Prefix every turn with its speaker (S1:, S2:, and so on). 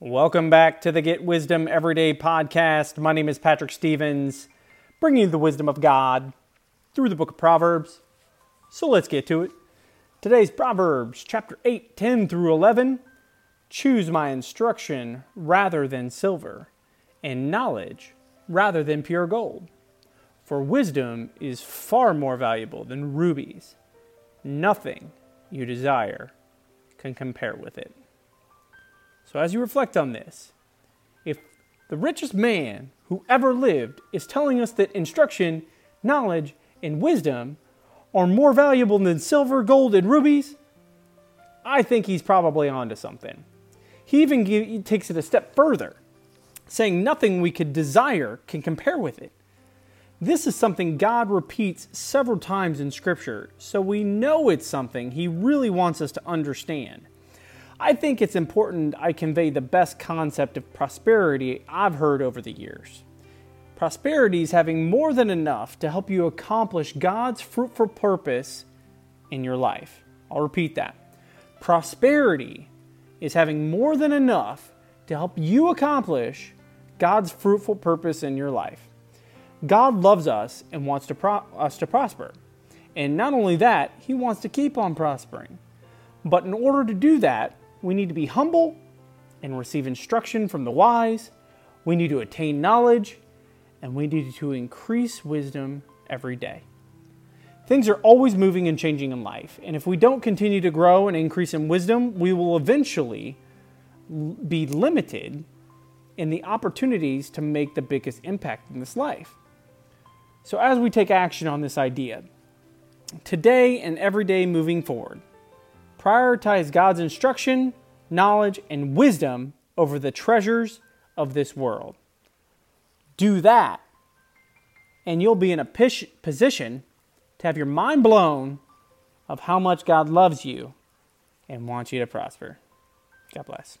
S1: Welcome back to the Get Wisdom Everyday podcast. My name is Patrick Stevens, bringing you the wisdom of God through the book of Proverbs. So let's get to it. Today's Proverbs, chapter 8, 10 through 11. Choose my instruction rather than silver, and knowledge rather than pure gold. For wisdom is far more valuable than rubies. Nothing you desire can compare with it. So, as you reflect on this, if the richest man who ever lived is telling us that instruction, knowledge, and wisdom are more valuable than silver, gold, and rubies, I think he's probably onto something. He even he takes it a step further, saying nothing we could desire can compare with it. This is something God repeats several times in Scripture, so we know it's something He really wants us to understand. I think it's important I convey the best concept of prosperity I've heard over the years. Prosperity is having more than enough to help you accomplish God's fruitful purpose in your life. I'll repeat that. Prosperity is having more than enough to help you accomplish God's fruitful purpose in your life. God loves us and wants to pro- us to prosper. And not only that, He wants to keep on prospering. But in order to do that, we need to be humble and receive instruction from the wise. We need to attain knowledge and we need to increase wisdom every day. Things are always moving and changing in life, and if we don't continue to grow and increase in wisdom, we will eventually be limited in the opportunities to make the biggest impact in this life. So, as we take action on this idea, today and every day moving forward, Prioritize God's instruction, knowledge, and wisdom over the treasures of this world. Do that, and you'll be in a position to have your mind blown of how much God loves you and wants you to prosper. God bless.